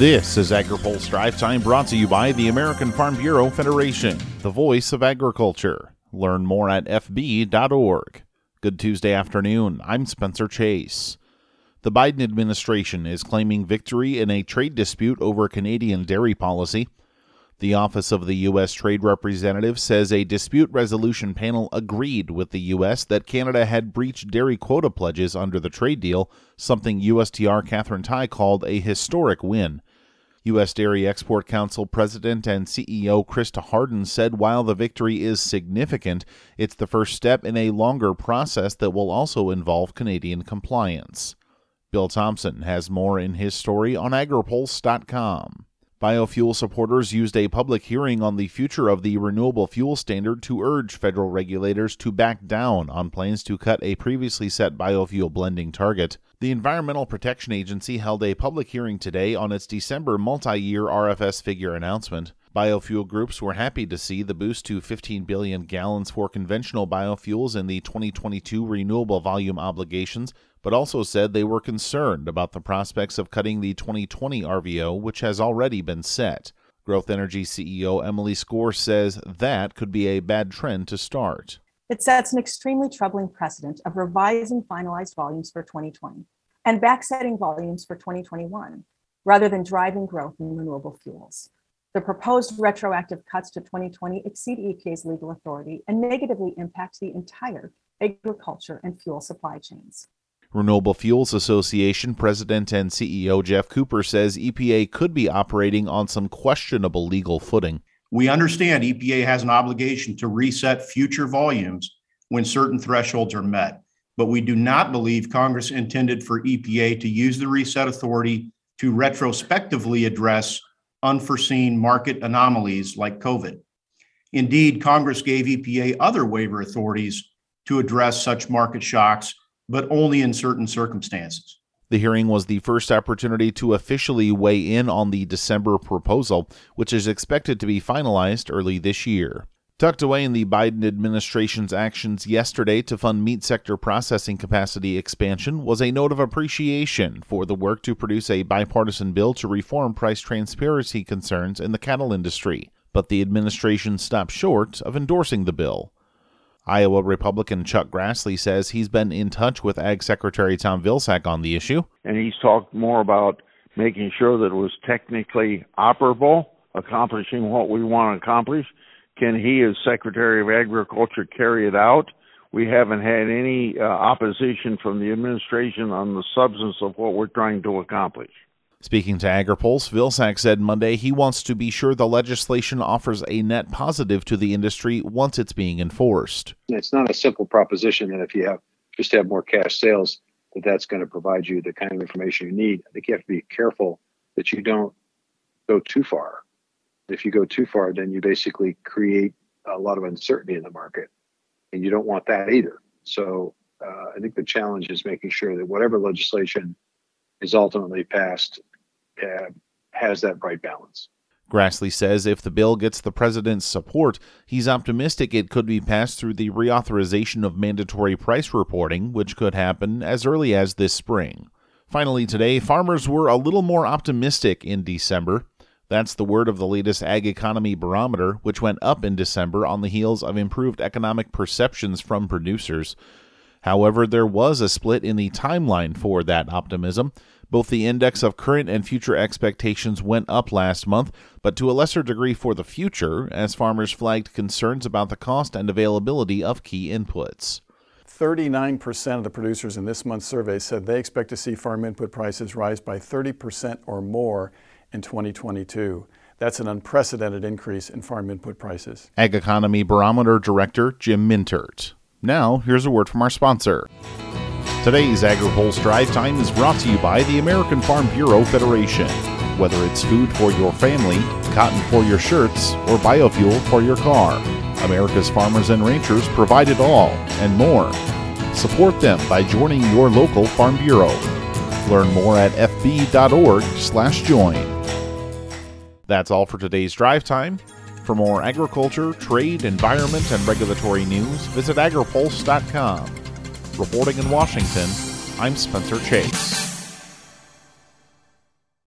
This is AgriPulse Drive Time brought to you by the American Farm Bureau Federation, the voice of agriculture. Learn more at FB.org. Good Tuesday afternoon. I'm Spencer Chase. The Biden administration is claiming victory in a trade dispute over Canadian dairy policy. The Office of the U.S. Trade Representative says a dispute resolution panel agreed with the U.S. that Canada had breached dairy quota pledges under the trade deal, something USTR Katherine Tai called a historic win. U.S. Dairy Export Council President and CEO Krysta Harden said while the victory is significant, it's the first step in a longer process that will also involve Canadian compliance. Bill Tomson has more in his story on agripulse.com. Biofuel supporters used a public hearing on the future of the renewable fuel standard to urge federal regulators to back down on plans to cut a previously set biofuel blending target. The Environmental Protection Agency held a public hearing today on its December multi year RFS figure announcement. Biofuel groups were happy to see the boost to 15 billion gallons for conventional biofuels in the 2022 renewable volume obligations, but also said they were concerned about the prospects of cutting the 2020 RVO, which has already been set. Growth Energy CEO Emily Skor says that could be a bad trend to start. It sets an extremely troubling precedent of revising finalized volumes for 2020 and backsetting volumes for 2021, rather than driving growth in renewable fuels. The proposed retroactive cuts to 2020 exceed EPA's legal authority and negatively impact the entire agriculture and fuel supply chains. Renewable Fuels Association President and CEO Geoff Cooper says EPA could be operating on some questionable legal footing. We understand EPA has an obligation to reset future volumes when certain thresholds are met, but we do not believe Congress intended for EPA to use the reset authority to retrospectively address unforeseen market anomalies like COVID. Indeed, Congress gave EPA other waiver authorities to address such market shocks, but only in certain circumstances. The hearing was the first opportunity to officially weigh in on the December proposal, which is expected to be finalized early this year. Tucked away in the Biden administration's actions yesterday to fund meat sector processing capacity expansion was a note of appreciation for the work to produce a bipartisan bill to reform price transparency concerns in the cattle industry. But the administration stopped short of endorsing the bill. Iowa Republican Chuck Grassley says he's been in touch with Ag Secretary Tom Vilsack on the issue. And he's talked more about making sure that it was technically operable, accomplishing what we want to accomplish can he, as Secretary of Agriculture, carry it out? We haven't had any uh, opposition from the administration on the substance of what we're trying to accomplish. Speaking to AgriPulse, Vilsack said Monday he wants to be sure the legislation offers a net positive to the industry once it's being enforced. It's not a simple proposition that if you have just have more cash sales, that that's going to provide you the kind of information you need. I think you have to be careful that you don't go too far if you go too far, then you basically create a lot of uncertainty in the market, and you don't want that either. So uh, I think the challenge is making sure that whatever legislation is ultimately passed uh, has that right balance. Grassley says if the bill gets the president's support, he's optimistic it could be passed through the reauthorization of mandatory price reporting, which could happen as early as this spring. Finally, today, farmers were a little more optimistic in December. That's the word of the latest Ag Economy Barometer, which went up in December on the heels of improved economic perceptions from producers. However, there was a split in the timeline for that optimism. Both the index of current and future expectations went up last month, but to a lesser degree for the future, as farmers flagged concerns about the cost and availability of key inputs. 39% of the producers in this month's survey said they expect to see farm input prices rise by 30% or more in 2022. That's an unprecedented increase in farm input prices. Ag Economy Barometer Director Jim Mintert. Now, here's a word from our sponsor. Today's AgriPulse Drive Time is brought to you by the American Farm Bureau Federation. Whether it's food for your family, cotton for your shirts, or biofuel for your car, America's farmers and ranchers provide it all and more. Support them by joining your local Farm Bureau. Learn more at fb.org/join. That's all for today's drive time. For more agriculture, trade, environment, and regulatory news, visit agripulse.com. Reporting in Washington, I'm Spencer Chase.